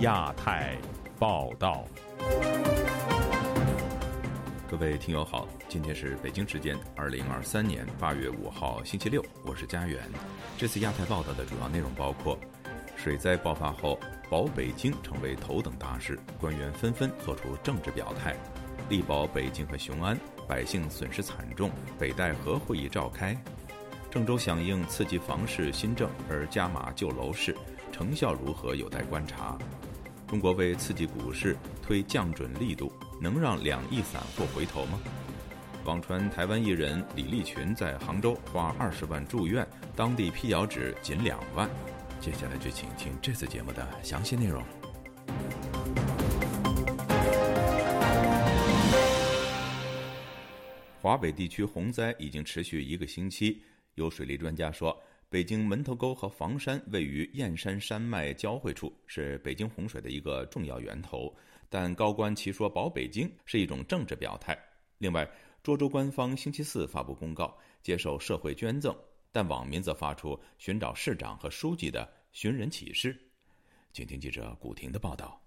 亚太报道，各位听友好，今天是北京时间二零二三年八月五号星期六，我是家园。这次亚太报道的主要内容包括：水灾爆发后，保北京成为头等大事，官员纷纷做出政治表态；力保北京和雄安，百姓损失惨重，北戴河会议召开；郑州响应刺激房市新政而加码救楼市。成效如何有待观察。中国为刺激股市推降准力度，能让两亿散户回头吗？网传台湾艺人李立群在杭州花二十万住院，当地辟谣指仅两万。接下来就请听这次节目的详细内容。华北地区洪灾已经持续一个星期，有水利专家说。北京门头沟和房山位于燕山山脉交汇处，是北京洪水的一个重要源头。但高官其说保北京是一种政治表态。另外，涿州官方星期四发布公告，接受社会捐赠，但网民则发出寻找市长和书记的寻人启事。请听记者古婷的报道。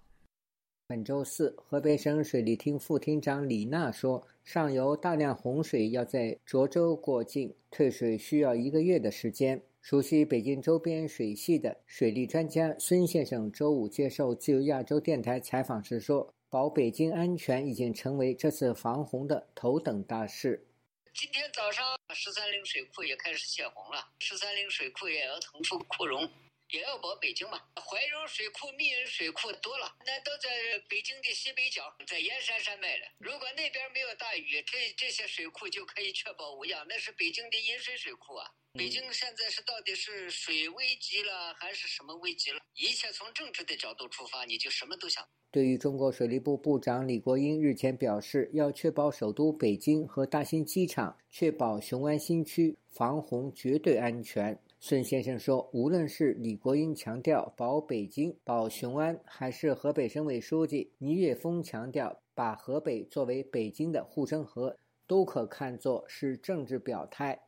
本周四，河北省水利厅副厅长李娜说，上游大量洪水要在涿州过境，退水需要一个月的时间。熟悉北京周边水系的水利专家孙先生周五接受自由亚洲电台采访时说：“保北京安全已经成为这次防洪的头等大事。今天早上十三陵水库也开始泄洪了，十三陵水库也要腾出库容。”也要保北京嘛，怀柔水库、密云水库多了，那都在北京的西北角，在燕山山脉了。如果那边没有大雨，这这些水库就可以确保无恙。那是北京的饮水水库啊。北京现在是到底是水危急了，还是什么危急了？一切从政治的角度出发，你就什么都想。对于中国水利部部长李国英日前表示，要确保首都北京和大兴机场，确保雄安新区防洪绝对安全。孙先生说：“无论是李国英强调保北京、保雄安，还是河北省委书记倪岳峰强调把河北作为北京的护城河，都可看作是政治表态。”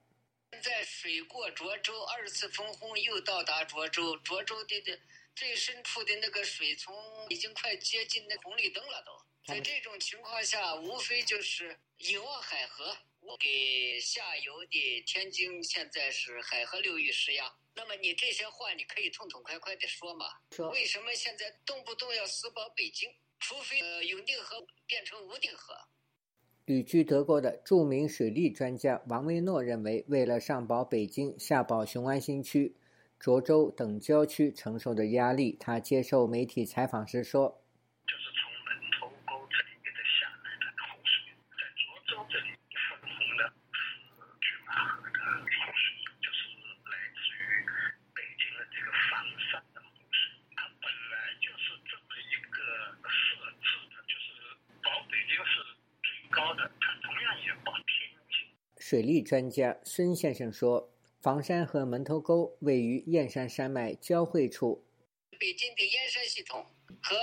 现在水过涿州，二次分洪又到达涿州，涿州的的最深处的那个水，从已经快接近那红绿灯了。都在这种情况下，无非就是引望海河。我给下游的天津现在是海河流域施压，那么你这些话你可以痛痛快快的说嘛？说为什么现在动不动要死保北京？除非呃永定河变成无定河。旅居德国的著名水利专家王维诺认为，为了上保北京、下保雄安新区、涿州等郊区承受的压力，他接受媒体采访时说。水利专家孙先生说：“房山和门头沟位于燕山山脉交汇处，北京的燕山系统和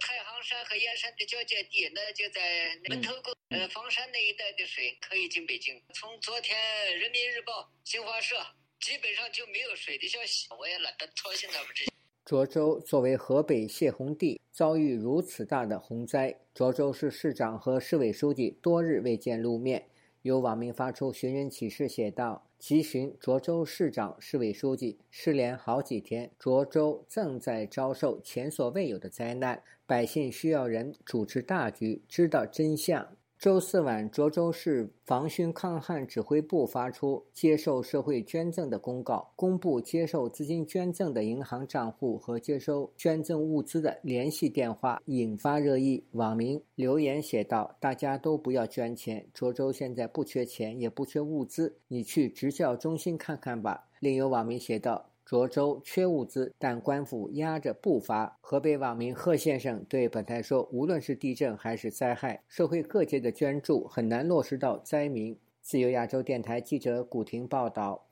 太行山和燕山的交界地，那就在门头沟、呃房山那一带的水可以进北京。从昨天《人民日报》、新华社基本上就没有水的消息，我也懒得操心他们这些。”涿州作为河北泄洪地，遭遇如此大的洪灾，涿州市市长和市委书记多日未见露面。有网民发出寻人启事，写道：“急寻涿州市长、市委书记，失联好几天，涿州正在遭受前所未有的灾难，百姓需要人主持大局，知道真相。”周四晚，涿州市防汛抗旱指挥部发出接受社会捐赠的公告，公布接受资金捐赠的银行账户和接收捐赠物资的联系电话，引发热议。网民留言写道：“大家都不要捐钱，涿州现在不缺钱，也不缺物资，你去职教中心看看吧。”另有网民写道。涿州缺物资，但官府压着不发。河北网民贺先生对本台说：“无论是地震还是灾害，社会各界的捐助很难落实到灾民。”自由亚洲电台记者古婷报道。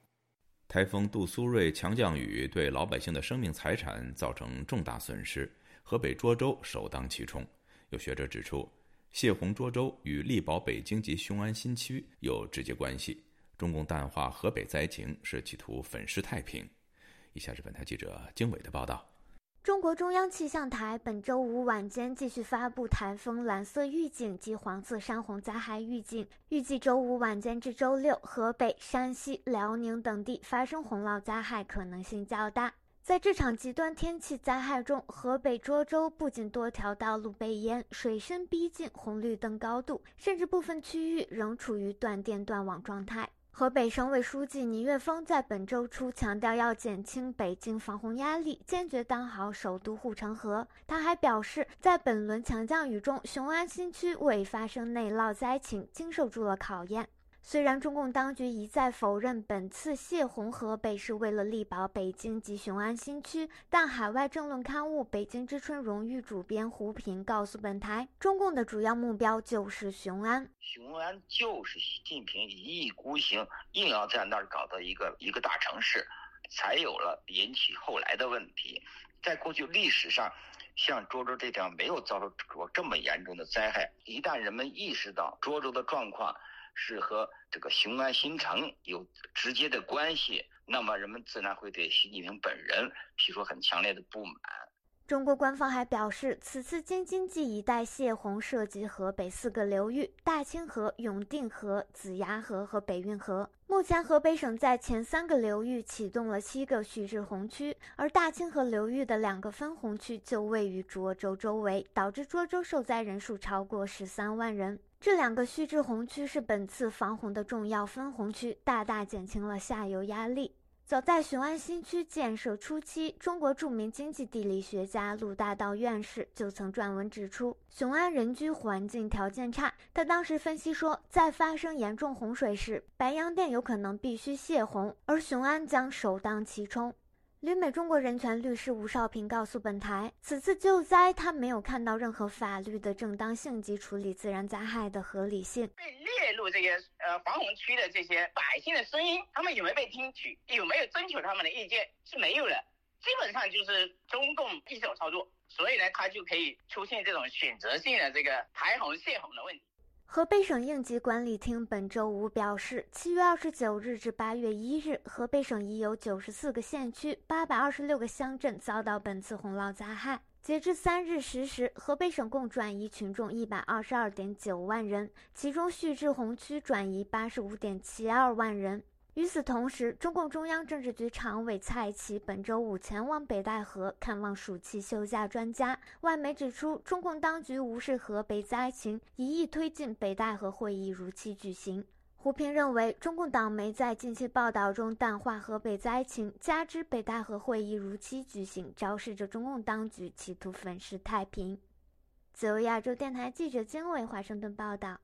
台风杜苏芮强降雨对老百姓的生命财产造成重大损失，河北涿州首当其冲。有学者指出，泄洪涿州与力保北京及雄安新区有直接关系。中共淡化河北灾情是企图粉饰太平。以下是本台记者经纬的报道。中国中央气象台本周五晚间继续发布台风蓝色预警及黄色山洪灾害预警，预计周五晚间至周六，河北、山西、辽宁等地发生洪涝灾害可能性较大。在这场极端天气灾害中，河北涿州不仅多条道路被淹，水深逼近红绿灯高度，甚至部分区域仍处于断电断网状态。河北省委书记倪岳峰在本周初强调，要减轻北京防洪压力，坚决当好首都护城河。他还表示，在本轮强降雨中，雄安新区未发生内涝灾情，经受住了考验。虽然中共当局一再否认本次泄洪河北是为了力保北京及雄安新区，但海外政论刊物《北京之春》荣誉主编胡平告诉本台，中共的主要目标就是雄安。雄安就是习近平一意孤行，硬要在那儿搞的一个一个大城市，才有了引起后来的问题。在过去历史上，像涿州这地方没有遭受过这么严重的灾害。一旦人们意识到涿州的状况，是和这个雄安新城有直接的关系，那么人们自然会对习近平本人提出很强烈的不满。中国官方还表示，此次京津冀一带泄洪涉及河北四个流域：大清河、永定河、子牙河和北运河。目前，河北省在前三个流域启动了七个蓄滞洪区，而大清河流域的两个分洪区就位于涿州周围，导致涿州受灾人数超过十三万人。这两个蓄滞洪区是本次防洪的重要分洪区，大大减轻了下游压力。早在雄安新区建设初期，中国著名经济地理学家陆大道院士就曾撰文指出，雄安人居环境条件差。他当时分析说，在发生严重洪水时，白洋淀有可能必须泄洪，而雄安将首当其冲。旅美中国人权律师吴少平告诉本台，此次救灾他没有看到任何法律的正当性及处理自然灾害的合理性。被列入这些呃防洪区的这些百姓的声音，他们有没有被听取？有没有征求他们的意见？是没有的，基本上就是中共一手操作，所以呢，他就可以出现这种选择性的这个排洪泄洪的问题。河北省应急管理厅本周五表示，七月二十九日至八月一日，河北省已有九十四个县区、八百二十六个乡镇遭到本次洪涝灾害。截至三日十时，河北省共转移群众一百二十二点九万人，其中蓄滞洪区转移八十五点七二万人。与此同时，中共中央政治局常委蔡奇本周五前往北戴河看望暑期休假专家。外媒指出，中共当局无视河北灾情，一意推进北戴河会议如期举行。胡平认为，中共党媒在近期报道中淡化河北灾情，加之北戴河会议如期举行，昭示着中共当局企图粉饰太平。自由亚洲电台记者金伟华盛顿报道。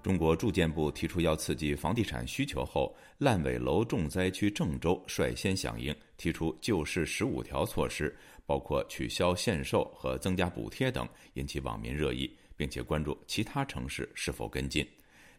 中国住建部提出要刺激房地产需求后，烂尾楼重灾区郑州率先响应，提出救市十五条措施，包括取消限售和增加补贴等，引起网民热议，并且关注其他城市是否跟进。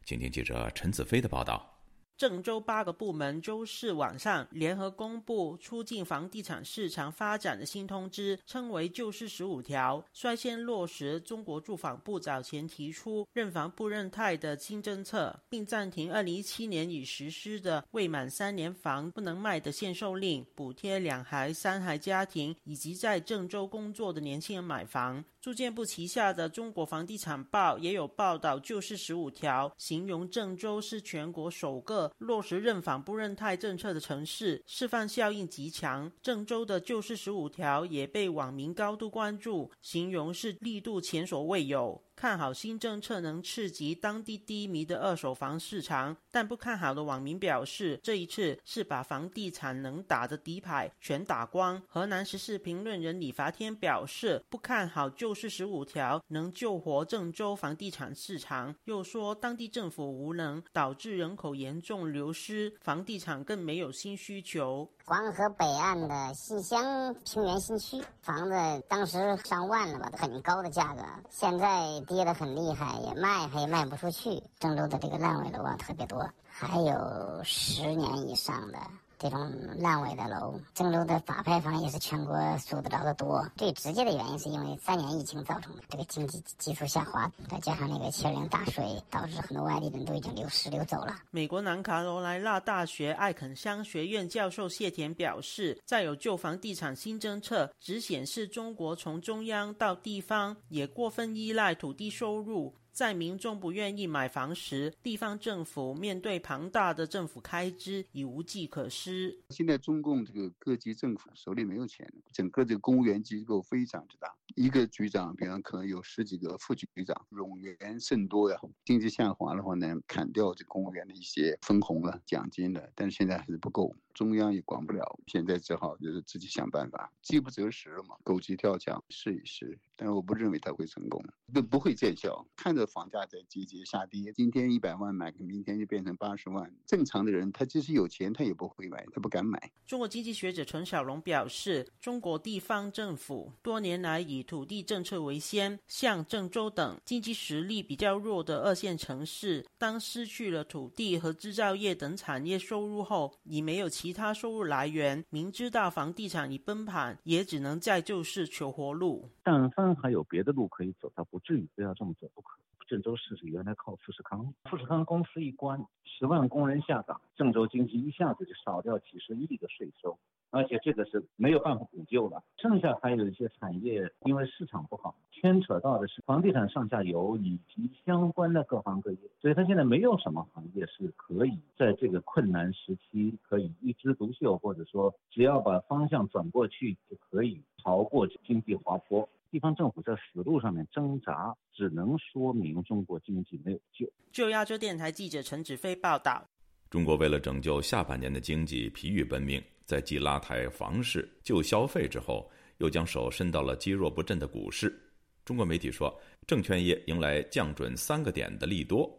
请听记者陈子飞的报道。郑州八个部门周四晚上联合公布促进房地产市场发展的新通知，称为“救市十五条”，率先落实中国住房部早前提出“认房不认贷”的新政策，并暂停二零一七年已实施的未满三年房不能卖的限售令，补贴两孩、三孩家庭以及在郑州工作的年轻人买房。住建部旗下的《中国房地产报》也有报道“旧事十五条”，形容郑州是全国首个。落实认房不认贷政策的城市，示范效应极强。郑州的旧事十五条也被网民高度关注，形容是力度前所未有。看好新政策能刺激当地低迷的二手房市场，但不看好的网民表示，这一次是把房地产能打的底牌全打光。河南时事评论人李伐天表示，不看好救市十五条能救活郑州房地产市场，又说当地政府无能，导致人口严重流失，房地产更没有新需求。黄河北岸的新乡平原新区房子当时上万了吧，很高的价格，现在跌得很厉害，也卖也卖不出去。郑州的这个烂尾楼啊特别多，还有十年以上的，这种烂尾的楼。郑州的法拍房也是全国数得着的多。最直接的原因是因为三年疫情造成的这个经济基础下滑，再加上那个七二零大水，导致很多外地人都已经流失流走了。美国南卡罗来纳大学艾肯乡学院教授谢田表示，再有旧房地产新政策，只显示中国从中央到地方也过分依赖土地收入。在民众不愿意买房时，地方政府面对庞大的政府开支已无计可施。现在中共这个各级政府手里没有钱，整个这个公务员机构非常之大，一个局长，比方可能有十几个副局长，冗员甚多呀。经济下滑的话呢，砍掉这公务员的一些分红了、奖金了，但是现在还是不够。中央也管不了，现在只好就是自己想办法，饥不择食了嘛，狗急跳墙试一试。但是我不认为他会成功，不不会见效。看着房价在节节下跌，今天一百万买，明天就变成八十万。正常的人，他即使有钱，他也不会买，他不敢买。中国经济学者陈小龙表示，中国地方政府多年来以土地政策为先，像郑州等经济实力比较弱的二线城市，当失去了土地和制造业等产业收入后，已没有其。他收入来源，明知道房地产已崩盘，也只能在救市求活路。但凡还有别的路可以走，他不至于非要这么走不可。郑州市是原来靠富士康，富士康公司一关，十万工人下岗，郑州经济一下子就少掉几十亿的税收。而且这个是没有办法补救了，剩下还有一些产业，因为市场不好，牵扯到的是房地产上下游以及相关的各行各业，所以它现在没有什么行业是可以在这个困难时期可以一枝独秀，或者说只要把方向转过去就可以逃过经济滑坡。地方政府在死路上面挣扎，只能说明中国经济没有救。就亚洲电台记者陈子飞报道。中国为了拯救下半年的经济，疲于奔命，在继拉抬房市、救消费之后，又将手伸到了积弱不振的股市。中国媒体说，证券业迎来降准三个点的利多，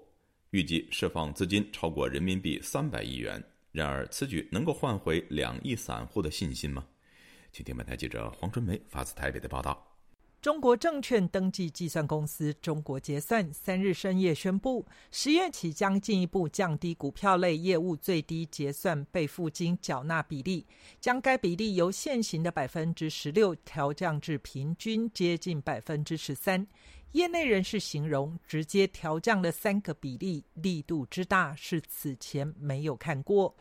预计释放资金超过人民币三百亿元。然而，此举能够换回两亿散户的信心吗？请听本台记者黄春梅发自台北的报道。中国证券登记计算公司中国结算三日深夜宣布，十月起将进一步降低股票类业务最低结算备付金缴纳比例，将该比例由现行的百分之十六调降至平均接近百分之十三。业内人士形容，直接调降的三个比例力度之大，是此前没有看过。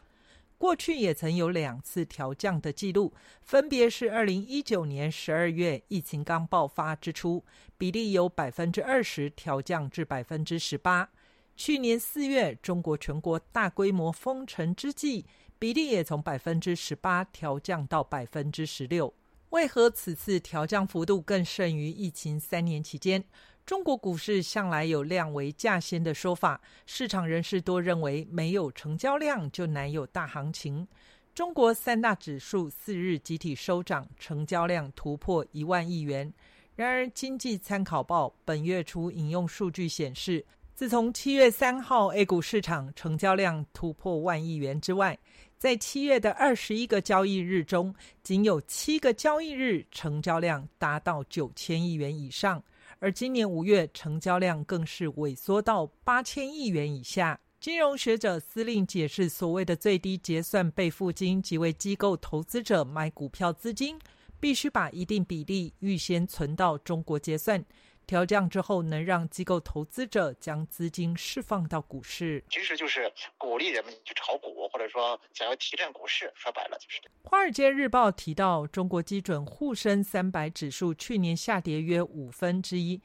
过去也曾有两次调降的记录，分别是二零一九年十二月疫情刚爆发之初，比例由百分之二十调降至百分之十八；去年四月中国全国大规模封城之际，比例也从百分之十八调降到百分之十六。为何此次调降幅度更甚于疫情三年期间？中国股市向来有量为价先的说法，市场人士多认为没有成交量就难有大行情。中国三大指数四日集体收涨，成交量突破一万亿元。然而，《经济参考报》本月初引用数据显示，自从七月三号 A 股市场成交量突破万亿元之外，在七月的二十一个交易日中，仅有七个交易日成交量达到九千亿元以上。而今年五月成交量更是萎缩到八千亿元以下。金融学者司令解释，所谓的最低结算备付金，即为机构投资者买股票资金，必须把一定比例预先存到中国结算。调降之后，能让机构投资者将资金释放到股市，其实就是鼓励人们去炒股，或者说想要提振股市。说白了就是。华尔街日报提到，中国基准沪深三百指数去年下跌约五分之一，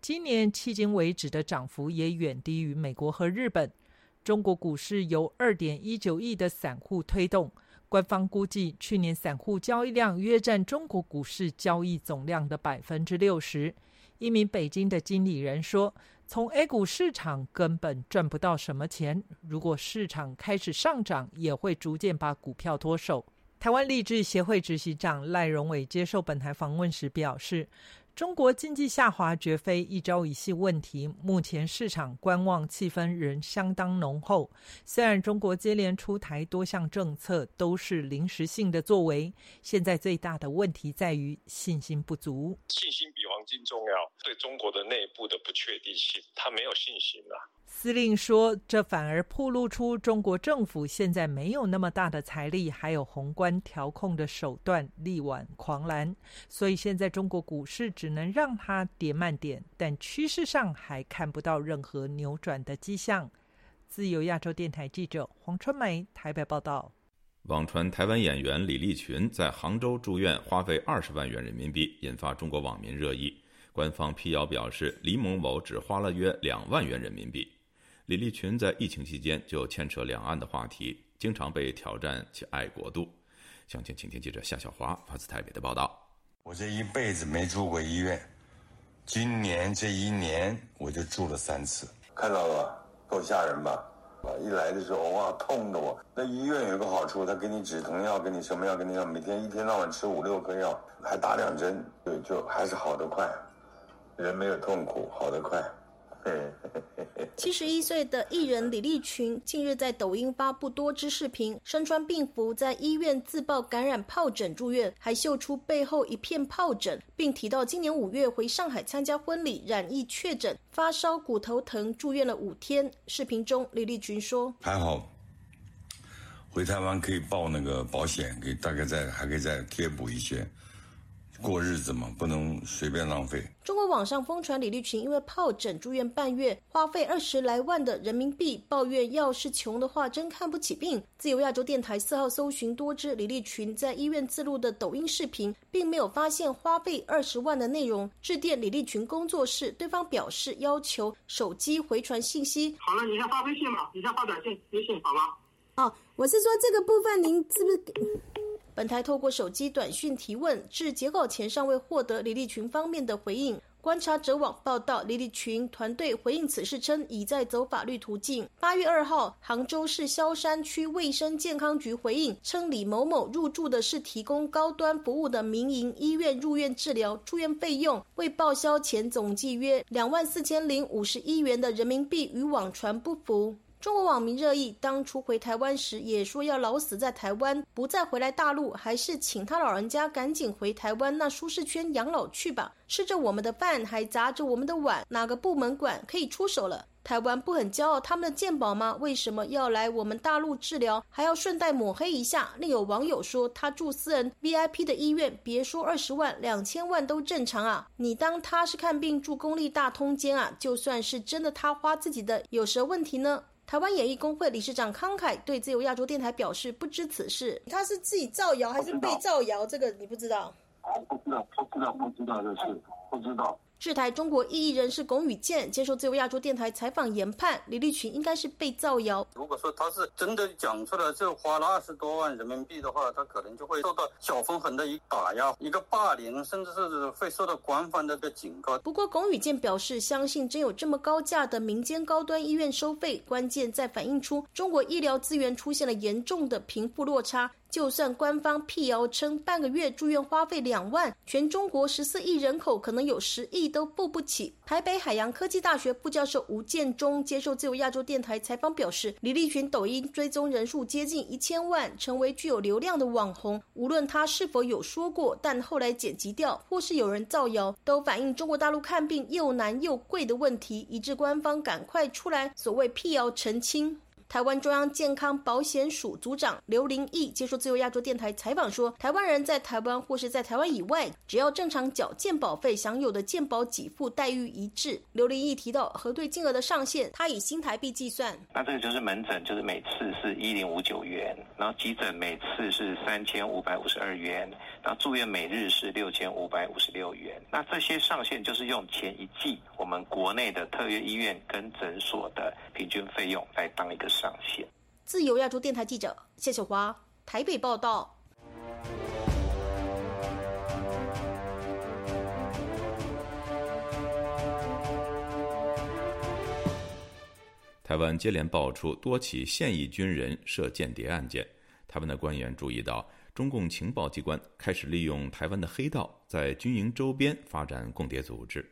今年迄今为止的涨幅也远低于美国和日本。中国股市由二点一九亿的散户推动，官方估计去年散户交易量约占中国股市交易总量的百分之六十。一名北京的经理人说：“从 A 股市场根本赚不到什么钱，如果市场开始上涨，也会逐渐把股票脱手。”台湾励志协会执行长赖荣伟接受本台访问时表示：“中国经济下滑绝非一朝一夕问题，目前市场观望气氛仍相当浓厚。虽然中国接连出台多项政策，都是临时性的作为，现在最大的问题在于信心不足。信心比。”金重要，对中国的内部的不确定性，他没有信心了。司令说，这反而暴露出中国政府现在没有那么大的财力，还有宏观调控的手段，力挽狂澜。所以现在中国股市只能让它跌慢点，但趋势上还看不到任何扭转的迹象。自由亚洲电台记者黄春梅台北报道。网传台湾演员李立群在杭州住院花费二十万元人民币，引发中国网民热议。官方辟谣表示，李某某只花了约两万元人民币。李立群在疫情期间就牵扯两岸的话题，经常被挑战其爱国度。详情，请听记者夏小华发自台北的报道。我这一辈子没住过医院，今年这一年我就住了三次，看到了，够吓人吧？一来的时候哇，痛的我。那医院有个好处，他给你止疼药，给你什么药，给你药，每天一天到晚吃五六颗药，还打两针，对就还是好得快。人没有痛苦，好得快。七十一岁的艺人李立群近日在抖音发布多支视频，身穿病服在医院自曝感染疱疹住院，还秀出背后一片疱疹，并提到今年五月回上海参加婚礼染疫确诊，发烧、骨头疼，住院了五天。视频中，李立群说：“还好，回台湾可以报那个保险，可以大概再还可以再贴补一些。”过日子嘛，不能随便浪费。中国网上疯传李立群因为疱疹住院半月，花费二十来万的人民币，抱怨要是穷的话，真看不起病。自由亚洲电台四号搜寻多支李立群在医院自录的抖音视频，并没有发现花费二十万的内容。致电李立群工作室，对方表示要求手机回传信息。好了，你先发微信吧，你先发短信、微信好吗？哦，我是说这个部分，您是不是？本台透过手机短讯提问，至截稿前尚未获得李立群方面的回应。观察者网报道，李立群团队回应此事称，已在走法律途径。八月二号，杭州市萧山区卫生健康局回应称，李某某入住的是提供高端服务的民营医院，入院治疗住院费用未报销前总计约两万四千零五十一元的人民币，与网传不符。中国网民热议，当初回台湾时也说要老死在台湾，不再回来大陆，还是请他老人家赶紧回台湾那舒适圈养老去吧。吃着我们的饭，还砸着我们的碗，哪个部门管可以出手了？台湾不很骄傲他们的健保吗？为什么要来我们大陆治疗，还要顺带抹黑一下？另有网友说，他住私人 VIP 的医院，别说二十万，两千万都正常啊！你当他是看病住公立大通间啊？就算是真的，他花自己的，有什么问题呢？台湾演艺工会理事长康凯对自由亚洲电台表示不知此事，他是自己造谣还是被造谣？这个你不知道？不知道，不知道，不知道这事，不知道。制台中国异议人士龚宇健接受自由亚洲电台采访研判，李立群应该是被造谣。如果说他是真的讲出来，就花了二十多万人民币的话，他可能就会受到小粉红的一打压、一个霸凌，甚至是会受到官方的个警告。不过，龚宇健表示，相信真有这么高价的民间高端医院收费，关键在反映出中国医疗资源出现了严重的贫富落差。就算官方辟谣称半个月住院花费两万，全中国十四亿人口可能有十亿都付不起。台北海洋科技大学副教授吴建中接受自由亚洲电台采访表示，李立群抖音追踪人数接近一千万，成为具有流量的网红。无论他是否有说过，但后来剪辑掉，或是有人造谣，都反映中国大陆看病又难又贵的问题，以致官方赶快出来所谓辟谣澄清。台湾中央健康保险署组长刘林义接受自由亚洲电台采访说，台湾人在台湾或是在台湾以外，只要正常缴健保费，享有的健保给付待遇一致。刘林义提到核对金额的上限，他以新台币计算。那这个就是门诊，就是每次是一零五九元，然后急诊每次是三千五百五十二元，然后住院每日是六千五百五十六元。那这些上限就是用前一季我们国内的特约医院跟诊所的平均费用来当一个。上线。自由亚洲电台记者谢小华台北报道。台湾接连爆出多起现役军人涉间谍案件，台湾的官员注意到，中共情报机关开始利用台湾的黑道在军营周边发展共谍组织。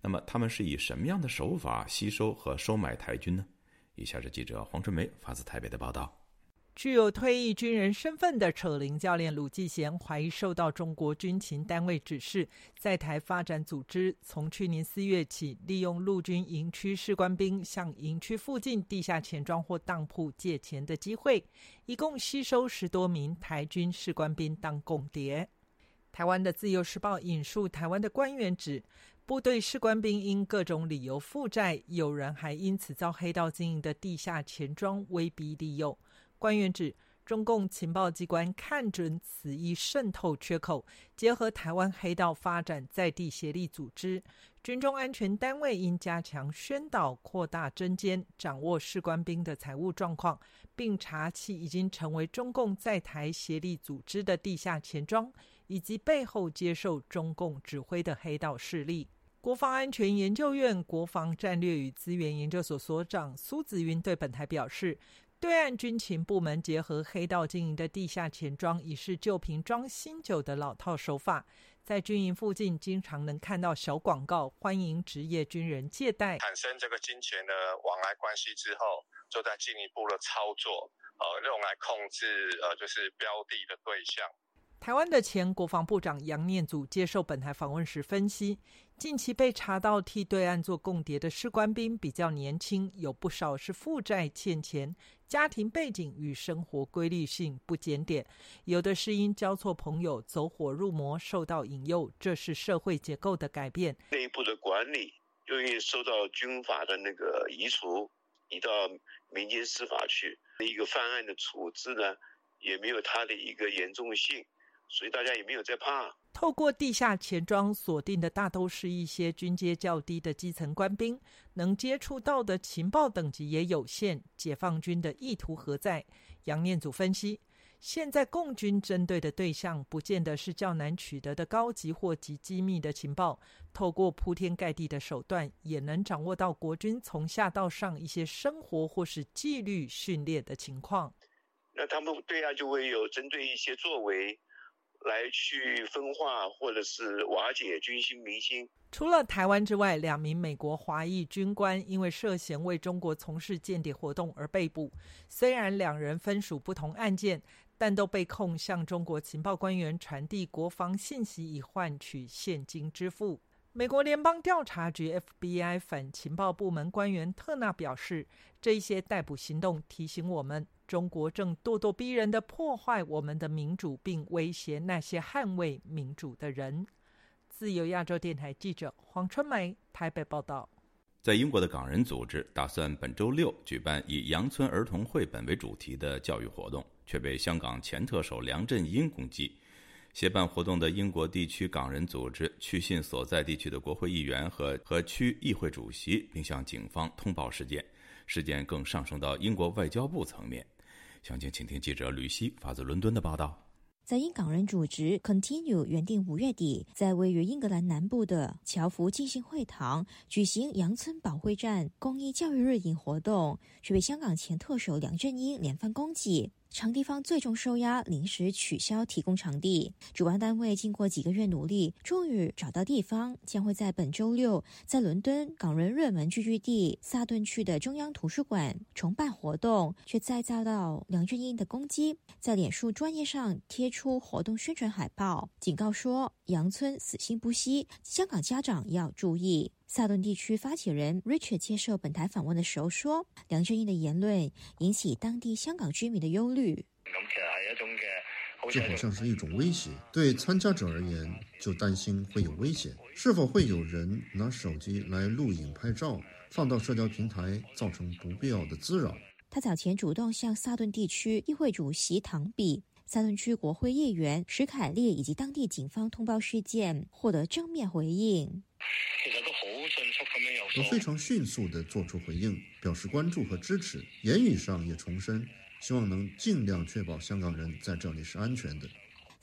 那么，他们是以什么样的手法吸收和收买台军呢？以下是记者黄春梅发自台北的报道。具有退役军人身份的扯铃教练鲁继贤怀疑受到中国军情单位指示，在台发展组织从去年四月起，利用陆军营区士官兵向营区附近地下钱庄或当铺借钱的机会，一共吸收十多名台军士官兵当共谍。台湾的《自由时报》引述台湾的官员指，部队士官兵因各种理由负债，有人还因此遭黑道经营的地下钱庄威逼利诱。官员指，中共情报机关看准此一渗透缺口，结合台湾黑道发展在地协力组织，军中安全单位应加强宣导、扩大侦监，掌握士官兵的财务状况，并查起已经成为中共在台协力组织的地下钱庄，以及背后接受中共指挥的黑道势力。国防安全研究院国防战略与资源研究所所长苏子云对本台表示。对岸军情部门结合黑道经营的地下钱庄，已是旧瓶装新酒的老套手法。在军营附近，经常能看到小广告，欢迎职业军人借贷。产生这个金钱的往来关系之后，就在进一步的操作，呃，用来控制呃，就是标的的对象。台湾的前国防部长杨念祖接受本台访问时分析。近期被查到替对岸做共谍的士官兵比较年轻，有不少是负债欠钱，家庭背景与生活规律性不检点，有的是因交错朋友走火入魔受到引诱，这是社会结构的改变。内部的管理由于受到军法的那个移除，移到民间司法去，一个犯案的处置呢，也没有他的一个严重性。所以大家也没有在怕。透过地下钱庄锁定的大都是一些军阶较低的基层官兵，能接触到的情报等级也有限。解放军的意图何在？杨念祖分析，现在共军针对的对象不见得是较难取得的高级或极机密的情报，透过铺天盖地的手段，也能掌握到国军从下到上一些生活或是纪律训练的情况。那他们对啊就会有针对一些作为。来去分化或者是瓦解军心民心。除了台湾之外，两名美国华裔军官因为涉嫌为中国从事间谍活动而被捕。虽然两人分属不同案件，但都被控向中国情报官员传递国防信息以换取现金支付。美国联邦调查局 （FBI） 反情报部门官员特纳表示，这些逮捕行动提醒我们。中国正咄咄逼人的破坏我们的民主，并威胁那些捍卫民主的人。自由亚洲电台记者黄春梅台北报道。在英国的港人组织打算本周六举办以杨村儿童绘本为主题的教育活动，却被香港前特首梁振英攻击。协办活动的英国地区港人组织去信所在地区的国会议员和和区议会主席，并向警方通报事件。事件更上升到英国外交部层面。详情，请听记者吕希发自伦敦的报道。在英港人组织 Continue 原定五月底在位于英格兰南部的乔福进行会堂举行杨村保卫战公益教育日影活动，却被香港前特首梁振英连番攻击。场地方最终受压，临时取消提供场地。主办单位经过几个月努力，终于找到地方，将会在本周六在伦敦港人热门聚居地萨顿区的中央图书馆重办活动，却再遭到梁振英的攻击。在脸书专业上贴出活动宣传海报，警告说杨村死心不息，香港家长要注意。萨顿地区发起人 Richard 接受本台访问的时候说：“梁振英的言论引起当地香港居民的忧虑。这好像是一种威胁，对参加者而言就担心会有危险。是否会有人拿手机来录影拍照，放到社交平台，造成不必要的滋扰？”他早前主动向萨顿地区议会主席唐比、萨顿区国会议员史凯利以及当地警方通报事件，获得正面回应。我非常迅速地做出回应，表示关注和支持，言语上也重申，希望能尽量确保香港人在这里是安全的。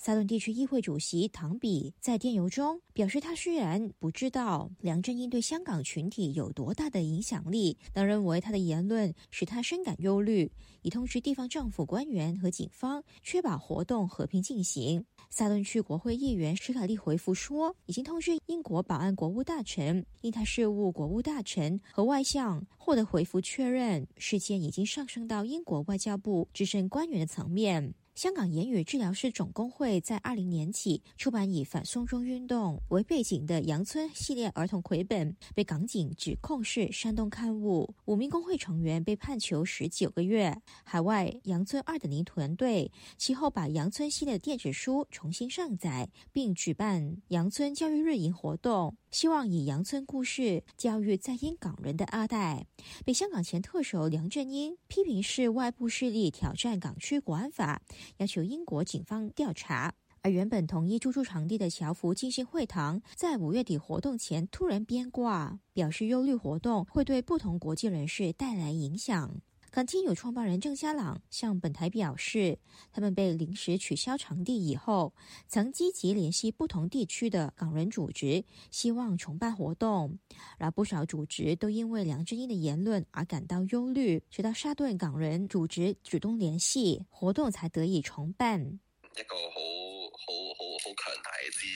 萨顿地区议会主席唐比在电邮中表示，他虽然不知道梁振英对香港群体有多大的影响力，但认为他的言论使他深感忧虑，已通知地方政府官员和警方，确保活动和平进行。萨顿区国会议员史卡利回复说，已经通知英国保安国务大臣、印太事务国务大臣和外相，获得回复确认，事件已经上升到英国外交部资深官员的层面。香港言语治疗师总工会在二零年起出版以反送中运动为背景的《杨村》系列儿童绘本，被港警指控是煽动刊物。五名工会成员被判囚十九个月。海外《杨村二点零》团队其后把《杨村》系列电子书重新上载，并举办《杨村教育日营》活动，希望以杨村故事教育在英港人的阿代。被香港前特首梁振英批评是外部势力挑战港区国安法。要求英国警方调查，而原本同一住场地的侨福进行会堂，在五月底活动前突然变卦，表示忧虑活动会对不同国际人士带来影响。Continue 创办人郑家朗向本台表示，他们被临时取消场地以后，曾积极联系不同地区的港人组织，希望重办活动。而不少组织都因为梁振英的言论而感到忧虑，直到沙顿港人组织主动联系，活动才得以重办。一个好，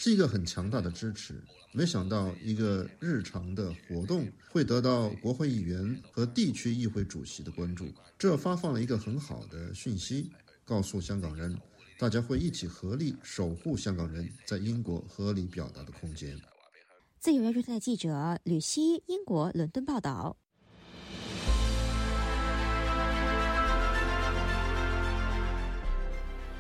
是一个很强大的支持。没想到一个日常的活动会得到国会议员和地区议会主席的关注，这发放了一个很好的讯息，告诉香港人，大家会一起合力守护香港人在英国合理表达的空间。自由亚洲台记者吕希，英国伦敦报道。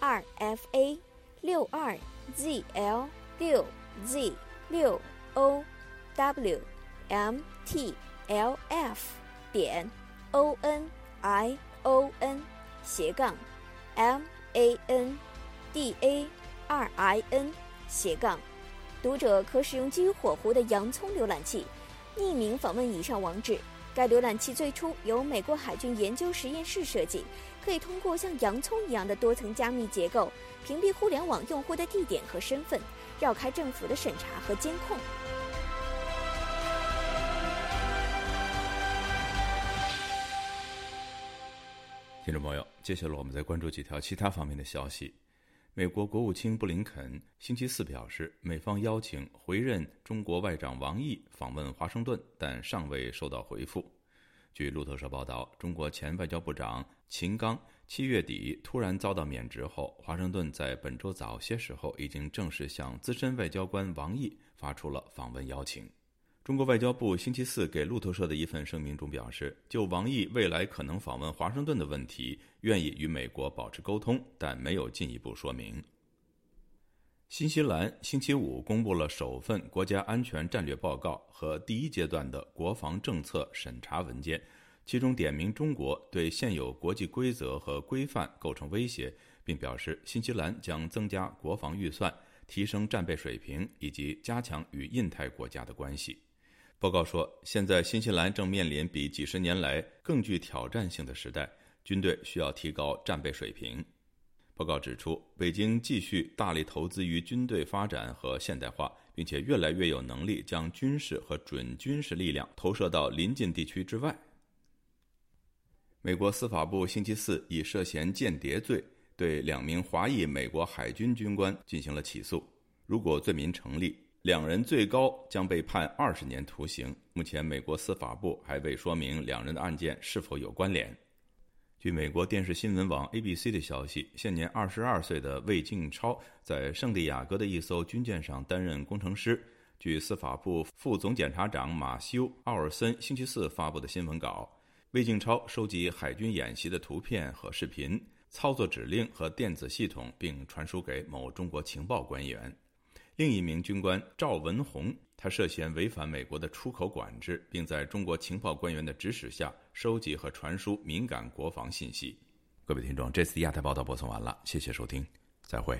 rfa 六二 zl 六。z 六 o w m t l f 点 o n i o n 斜杠 m a n d a r i n 斜杠，读者可使用基于火狐的洋葱浏览器，匿名访问以上网址。该浏览器最初由美国海军研究实验室设计，可以通过像洋葱一样的多层加密结构，屏蔽互联网用户的地点和身份。绕开政府的审查和监控。听众朋友，接下来我们再关注几条其他方面的消息。美国国务卿布林肯星期四表示，美方邀请回任中国外长王毅访问华盛顿，但尚未收到回复。据路透社报道，中国前外交部长秦刚。七月底突然遭到免职后，华盛顿在本周早些时候已经正式向资深外交官王毅发出了访问邀请。中国外交部星期四给路透社的一份声明中表示，就王毅未来可能访问华盛顿的问题，愿意与美国保持沟通，但没有进一步说明。新西兰星期五公布了首份国家安全战略报告和第一阶段的国防政策审查文件。其中点名中国对现有国际规则和规范构成威胁，并表示新西兰将增加国防预算、提升战备水平以及加强与印太国家的关系。报告说，现在新西兰正面临比几十年来更具挑战性的时代，军队需要提高战备水平。报告指出，北京继续大力投资于军队发展和现代化，并且越来越有能力将军事和准军事力量投射到邻近地区之外。美国司法部星期四以涉嫌间谍罪对两名华裔美国海军军官进行了起诉。如果罪名成立，两人最高将被判二十年徒刑。目前，美国司法部还未说明两人的案件是否有关联。据美国电视新闻网 ABC 的消息，现年二十二岁的魏静超在圣地亚哥的一艘军舰上担任工程师。据司法部副总检察长马修·奥尔森星期四发布的新闻稿。魏静超收集海军演习的图片和视频，操作指令和电子系统，并传输给某中国情报官员。另一名军官赵文宏，他涉嫌违反美国的出口管制，并在中国情报官员的指使下收集和传输敏感国防信息。各位听众，这次亚太报道播送完了，谢谢收听，再会。